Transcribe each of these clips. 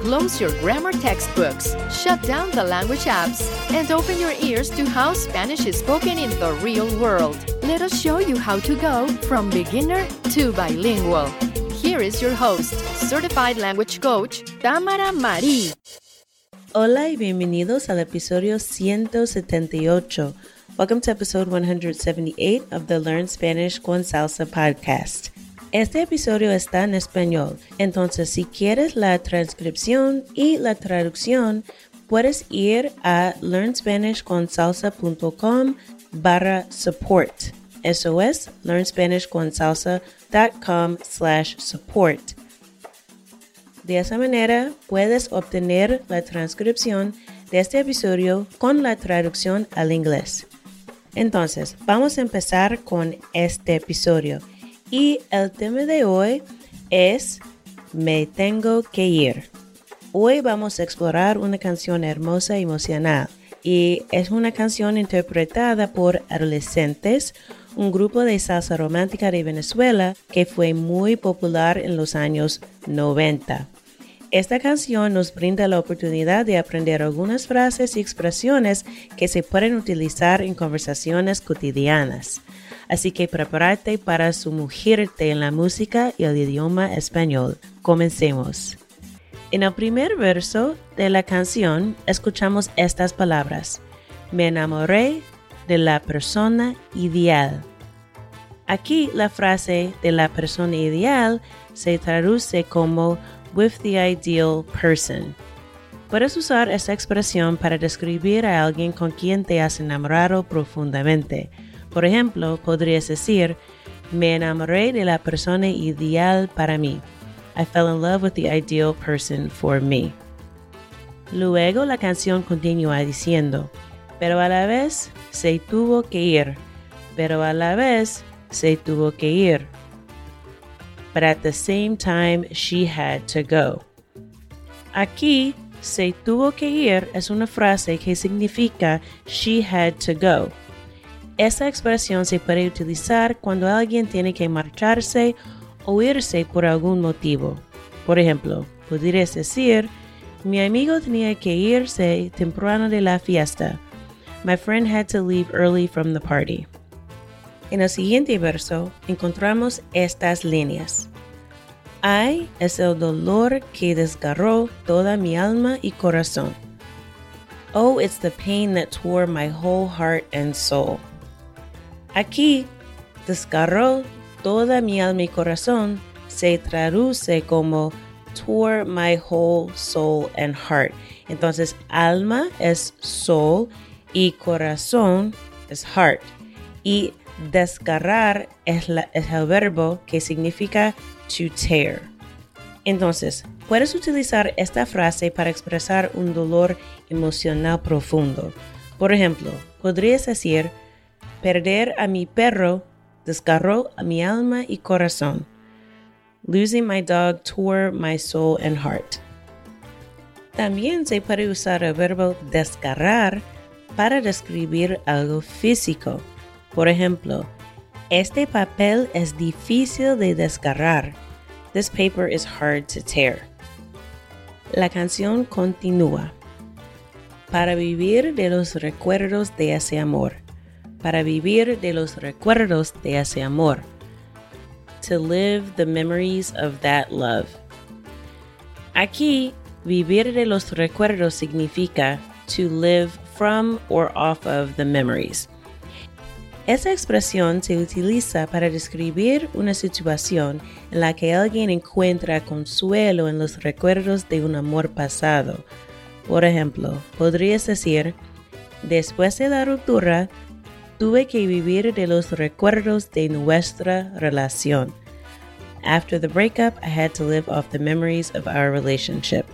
Close your grammar textbooks, shut down the language apps, and open your ears to how Spanish is spoken in the real world. Let us show you how to go from beginner to bilingual. Here is your host, certified language coach, Tamara Marie. Hola y bienvenidos al episodio 178. Welcome to episode 178 of the Learn Spanish con Salsa podcast. Este episodio está en español, entonces si quieres la transcripción y la traducción, puedes ir a learnspanishconsalsa.com barra support. Eso es learnspanishconsalsa.com slash support. De esa manera puedes obtener la transcripción de este episodio con la traducción al inglés. Entonces, vamos a empezar con este episodio. Y el tema de hoy es Me tengo que ir. Hoy vamos a explorar una canción hermosa y emocional. Y es una canción interpretada por adolescentes, un grupo de salsa romántica de Venezuela que fue muy popular en los años 90. Esta canción nos brinda la oportunidad de aprender algunas frases y expresiones que se pueden utilizar en conversaciones cotidianas así que prepárate para sumergirte en la música y el idioma español. Comencemos. En el primer verso de la canción escuchamos estas palabras. Me enamoré de la persona ideal. Aquí la frase de la persona ideal se traduce como with the ideal person. Puedes usar esta expresión para describir a alguien con quien te has enamorado profundamente por ejemplo, podrías decir, me enamoré de la persona ideal para mí. I fell in love with the ideal person for me. Luego la canción continúa diciendo, pero a la vez se tuvo que ir, pero a la vez se tuvo que ir. But at the same time she had to go. Aquí, se tuvo que ir es una frase que significa she had to go. Esta expresión se puede utilizar cuando alguien tiene que marcharse o irse por algún motivo. Por ejemplo, podrías decir, mi amigo tenía que irse temprano de la fiesta. My friend had to leave early from the party. En el siguiente verso encontramos estas líneas. Ay es el dolor que desgarró toda mi alma y corazón. Oh, it's the pain that tore my whole heart and soul. Aquí, desgarró toda mi alma y corazón se traduce como toward my whole soul and heart. Entonces, alma es soul y corazón es heart. Y desgarrar es, es el verbo que significa to tear. Entonces, puedes utilizar esta frase para expresar un dolor emocional profundo. Por ejemplo, podrías decir, perder a mi perro desgarró a mi alma y corazón. Losing my dog tore my soul and heart. También se puede usar el verbo desgarrar para describir algo físico. Por ejemplo, este papel es difícil de desgarrar. This paper is hard to tear. La canción continúa. Para vivir de los recuerdos de ese amor. Para vivir de los recuerdos de ese amor. To live the memories of that love. Aquí, vivir de los recuerdos significa to live from or off of the memories. Esa expresión se utiliza para describir una situación en la que alguien encuentra consuelo en los recuerdos de un amor pasado. Por ejemplo, podrías decir, después de la ruptura, tuve que vivir de los recuerdos de nuestra relación. After the breakup, I had to live off the memories of our relationship.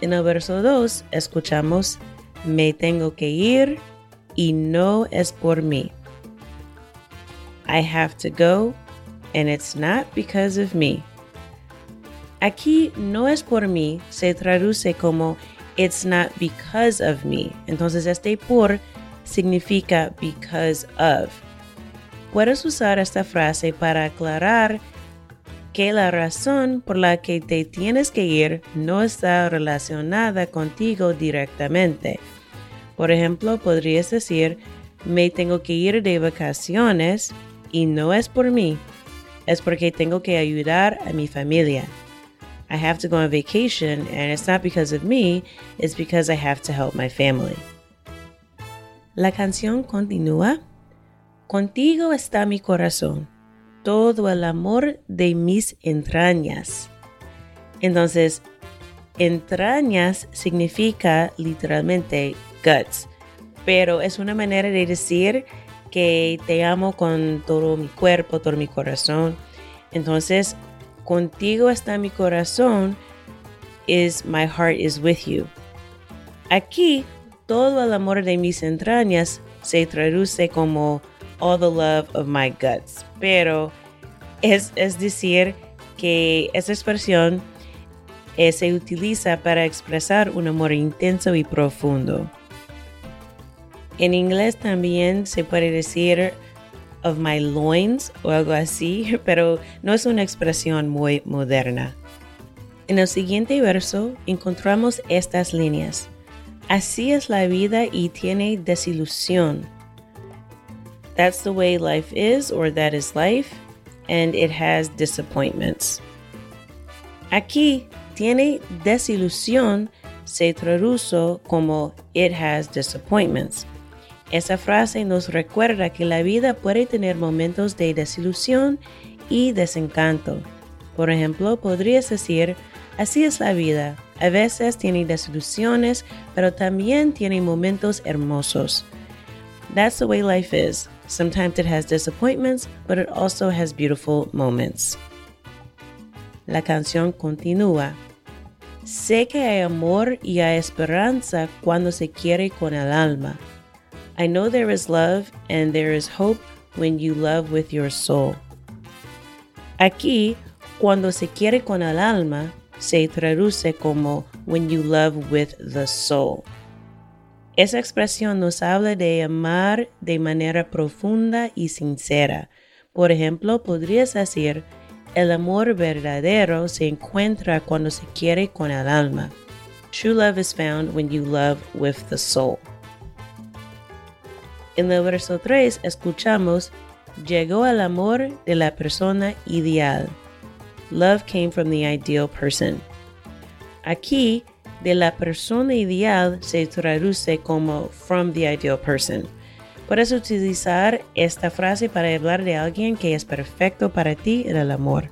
En el verso 2 escuchamos, me tengo que ir y no es por mí. I have to go and it's not because of me. Aquí no es por mí se traduce como it's not because of me. Entonces este por significa because of. Puedes usar esta frase para aclarar que la razón por la que te tienes que ir no está relacionada contigo directamente por ejemplo, podrías decir, me tengo que ir de vacaciones y no es por mí, es porque tengo que ayudar a mi familia. I have to go on vacation and it's not because of me, it's because I have to help my family. La canción continúa. Contigo está mi corazón, todo el amor de mis entrañas. Entonces, entrañas significa literalmente guts. Pero es una manera de decir que te amo con todo mi cuerpo, todo mi corazón. Entonces, contigo está mi corazón, is my heart is with you. Aquí, todo el amor de mis entrañas se traduce como all the love of my guts. Pero es, es decir que esa expresión eh, se utiliza para expresar un amor intenso y profundo. En inglés también se puede decir of my loins o algo así, pero no es una expresión muy moderna. En el siguiente verso encontramos estas líneas. Así es la vida y tiene desilusión. That's the way life is, or that is life, and it has disappointments. Aquí tiene desilusión se traduce como it has disappointments. Esa frase nos recuerda que la vida puede tener momentos de desilusión y desencanto. Por ejemplo, podrías decir, así es la vida. A veces tiene desilusiones, pero también tiene momentos hermosos. That's the way life is. Sometimes it has disappointments, but it also has beautiful moments. La canción continúa. Sé que hay amor y hay esperanza cuando se quiere con el alma. I know there is love and there is hope when you love with your soul. Aquí, cuando se quiere con el alma, se traduce como when you love with the soul. Esa expresión nos habla de amar de manera profunda y sincera. Por ejemplo, podrías decir, el amor verdadero se encuentra cuando se quiere con el alma. True love is found when you love with the soul. En el verso 3 escuchamos, llegó el amor de la persona ideal. Love came from the ideal person. Aquí, de la persona ideal se traduce como from the ideal person. Puedes utilizar esta frase para hablar de alguien que es perfecto para ti en el amor.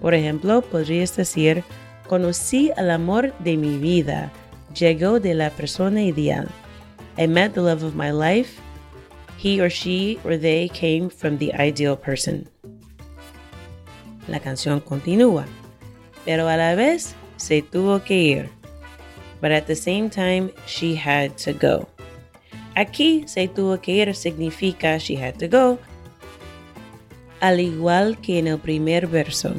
Por ejemplo, podrías decir, conocí al amor de mi vida, llegó de la persona ideal. I met the love of my life. He or she or they came from the ideal person. La canción continúa, pero a la vez se tuvo que ir. But at the same time, she had to go. Aquí se tuvo que ir significa she had to go, al igual que en el primer verso.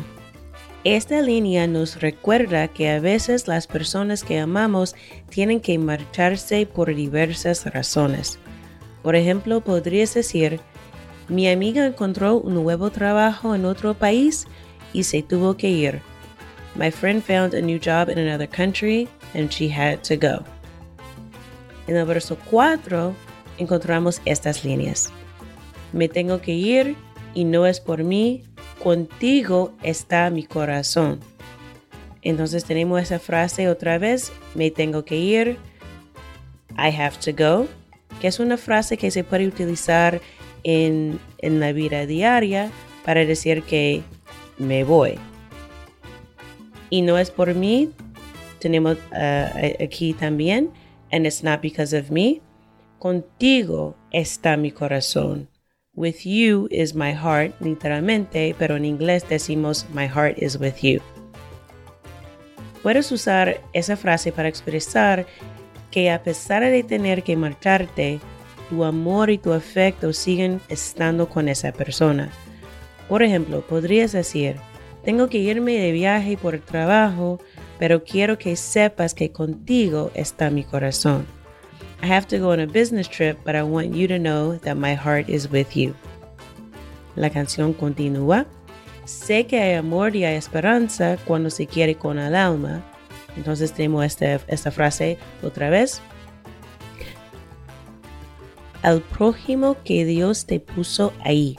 Esta línea nos recuerda que a veces las personas que amamos tienen que marcharse por diversas razones. Por ejemplo, podrías decir, mi amiga encontró un nuevo trabajo en otro país y se tuvo que ir. My friend found a new job in another country and she had to go. En el verso 4 encontramos estas líneas. Me tengo que ir y no es por mí, contigo está mi corazón. Entonces tenemos esa frase otra vez, me tengo que ir, I have to go, que es una frase que se puede utilizar en, la vida diaria para decir que me voy. Y no es por mí, tenemos uh, aquí también, and it's not because of me, contigo está mi corazón. With you is my heart, literalmente, pero en inglés decimos my heart is with you. Puedes usar esa frase para expresar que a pesar de tener que marcharte, tu amor y tu afecto siguen estando con esa persona. Por ejemplo, podrías decir, tengo que irme de viaje por trabajo, pero quiero que sepas que contigo está mi corazón. I have to go on a business trip, but I want you to know that my heart is with you. La canción continúa. Sé que hay amor y hay esperanza cuando se quiere con el alma. Entonces tenemos esta frase otra vez. Al prójimo que Dios te puso ahí.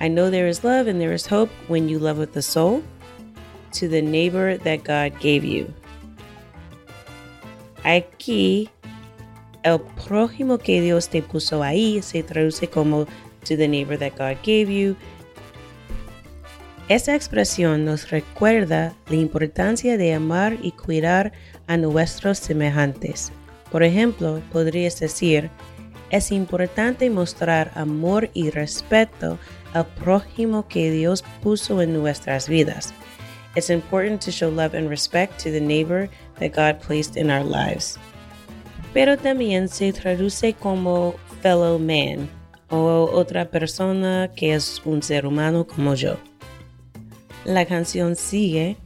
I know there is love and there is hope when you love with the soul. To the neighbor that God gave you. Aquí el prójimo que Dios te puso ahí se traduce como to the neighbor that God gave you. Esa expresión nos recuerda la importancia de amar y cuidar a nuestros semejantes. Por ejemplo, podrías decir, es importante mostrar amor y respeto al prójimo que Dios puso en nuestras vidas. It's important to show love and respect to the neighbor that God placed in our lives pero también se traduce como fellow man o otra persona que es un ser humano como yo. La canción sigue,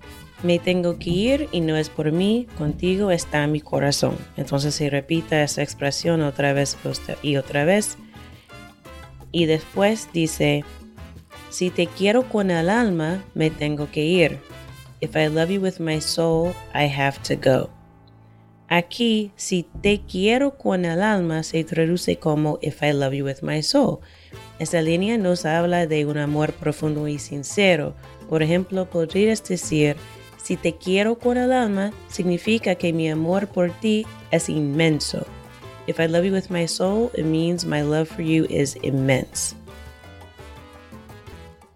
me tengo que ir y no es por mí, contigo está mi corazón. Entonces se repite esa expresión otra vez y otra vez. Y después dice, si te quiero con el alma, me tengo que ir. If I love you with my soul, I have to go. Aquí, si te quiero con el alma, se traduce como If I love you with my soul. Esta línea nos habla de un amor profundo y sincero. Por ejemplo, podrías decir, si te quiero con el alma, significa que mi amor por ti es inmenso. If I love you with my soul, it means my love for you is immense.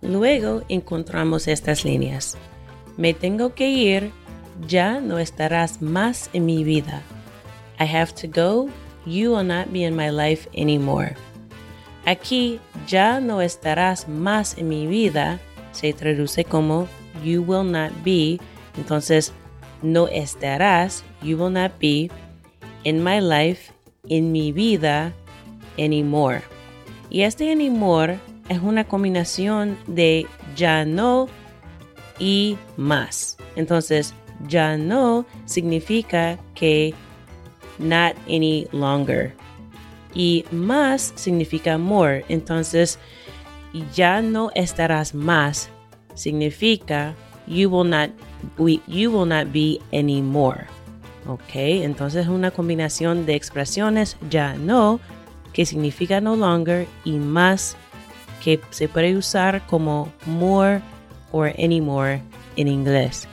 Luego encontramos estas líneas. Me tengo que ir ya no estarás más en mi vida. I have to go, you will not be in my life anymore. Aquí, ya no estarás más en mi vida, se traduce como you will not be. Entonces, no estarás, you will not be in my life, en mi vida, anymore. Y este anymore es una combinación de ya no y más. Entonces, ya no significa que not any longer. Y más significa more. Entonces, ya no estarás más significa you will not you will not be anymore. Ok, entonces una combinación de expresiones ya no, que significa no longer, y más, que se puede usar como more or anymore en inglés.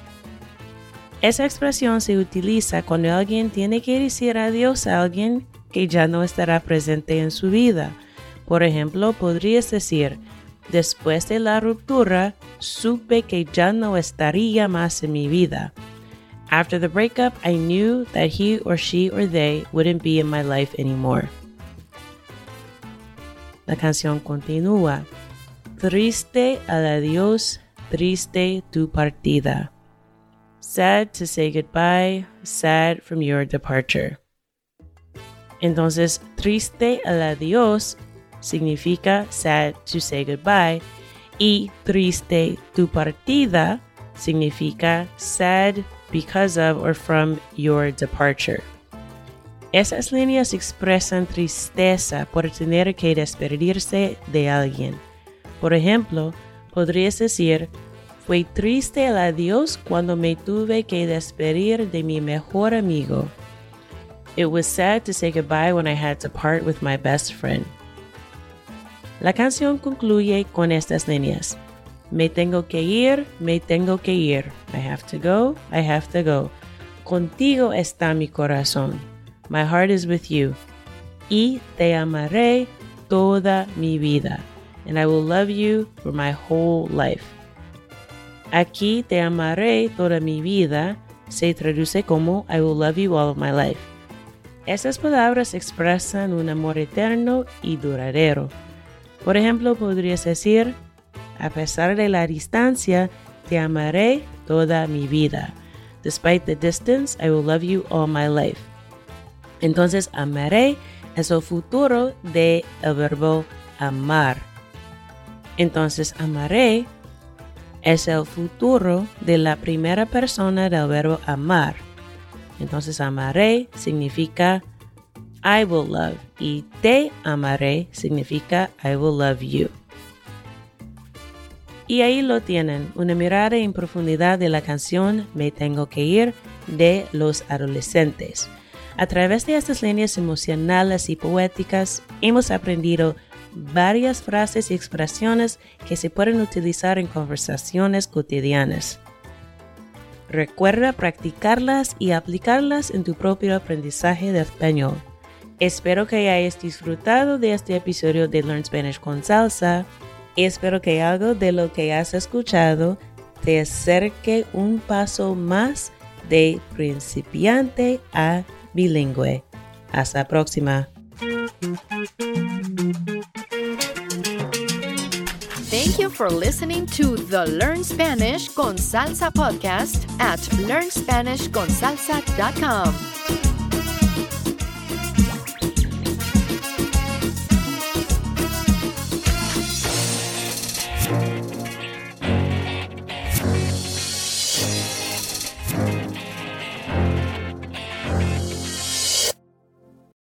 Esa expresión se utiliza cuando alguien tiene que decir adiós a alguien que ya no estará presente en su vida. Por ejemplo, podrías decir, Después de la ruptura, supe que ya no estaría más en mi vida. After the breakup, I knew that he or she or they wouldn't be in my life anymore. La canción continúa. Triste al adiós, triste tu partida. Sad to say goodbye, sad from your departure. Entonces, triste al adiós significa sad to say goodbye y triste tu partida significa sad because of or from your departure. Esas líneas expresan tristeza por tener que despedirse de alguien. Por ejemplo, podrías decir, fue triste el adiós cuando me tuve que despedir de mi mejor amigo. It was sad to say goodbye when I had to part with my best friend. La canción concluye con estas líneas. Me tengo que ir, me tengo que ir. I have to go, I have to go. Contigo está mi corazón. My heart is with you. Y te amaré toda mi vida. And I will love you for my whole life. Aquí te amaré toda mi vida se traduce como I will love you all of my life. Estas palabras expresan un amor eterno y duradero. Por ejemplo, podrías decir, a pesar de la distancia, te amaré toda mi vida. Despite the distance, I will love you all my life. Entonces, amaré es el futuro del el verbo amar. Entonces, amaré es el futuro de la primera persona del verbo amar. Entonces, amaré significa I will love y te amaré significa I will love you. Y ahí lo tienen, una mirada en profundidad de la canción Me tengo que ir de los adolescentes. A través de estas líneas emocionales y poéticas hemos aprendido varias frases y expresiones que se pueden utilizar en conversaciones cotidianas. Recuerda practicarlas y aplicarlas en tu propio aprendizaje de español. Espero que hayas disfrutado de este episodio de Learn Spanish con Salsa. Espero que algo de lo que has escuchado te acerque un paso más de principiante a bilingüe. Hasta la próxima. Thank you for listening to the Learn Spanish con Salsa podcast at learnspanishconsalsa.com.